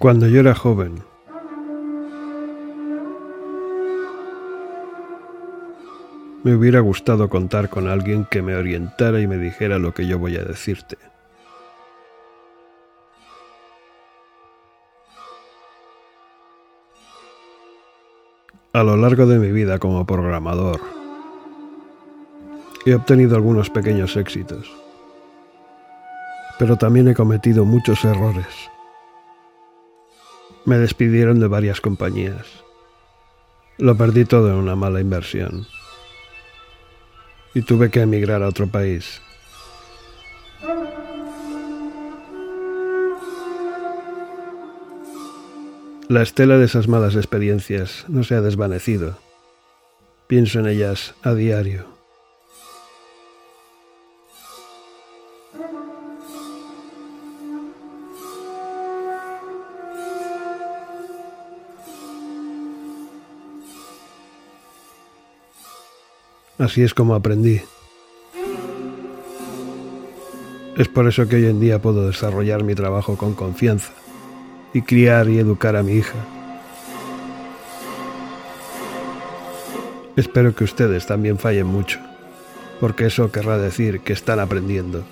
Cuando yo era joven, me hubiera gustado contar con alguien que me orientara y me dijera lo que yo voy a decirte. A lo largo de mi vida como programador, he obtenido algunos pequeños éxitos, pero también he cometido muchos errores. Me despidieron de varias compañías. Lo perdí todo en una mala inversión. Y tuve que emigrar a otro país. La estela de esas malas experiencias no se ha desvanecido. Pienso en ellas a diario. Así es como aprendí. Es por eso que hoy en día puedo desarrollar mi trabajo con confianza y criar y educar a mi hija. Espero que ustedes también fallen mucho, porque eso querrá decir que están aprendiendo.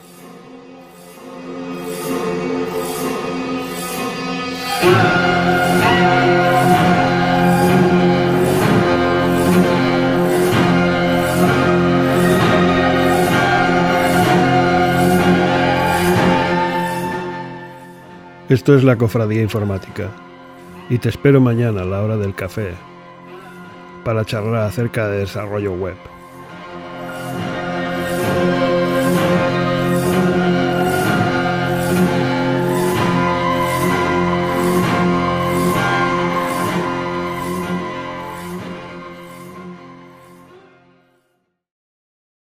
Esto es la Cofradía Informática y te espero mañana a la hora del café para charlar acerca de desarrollo web.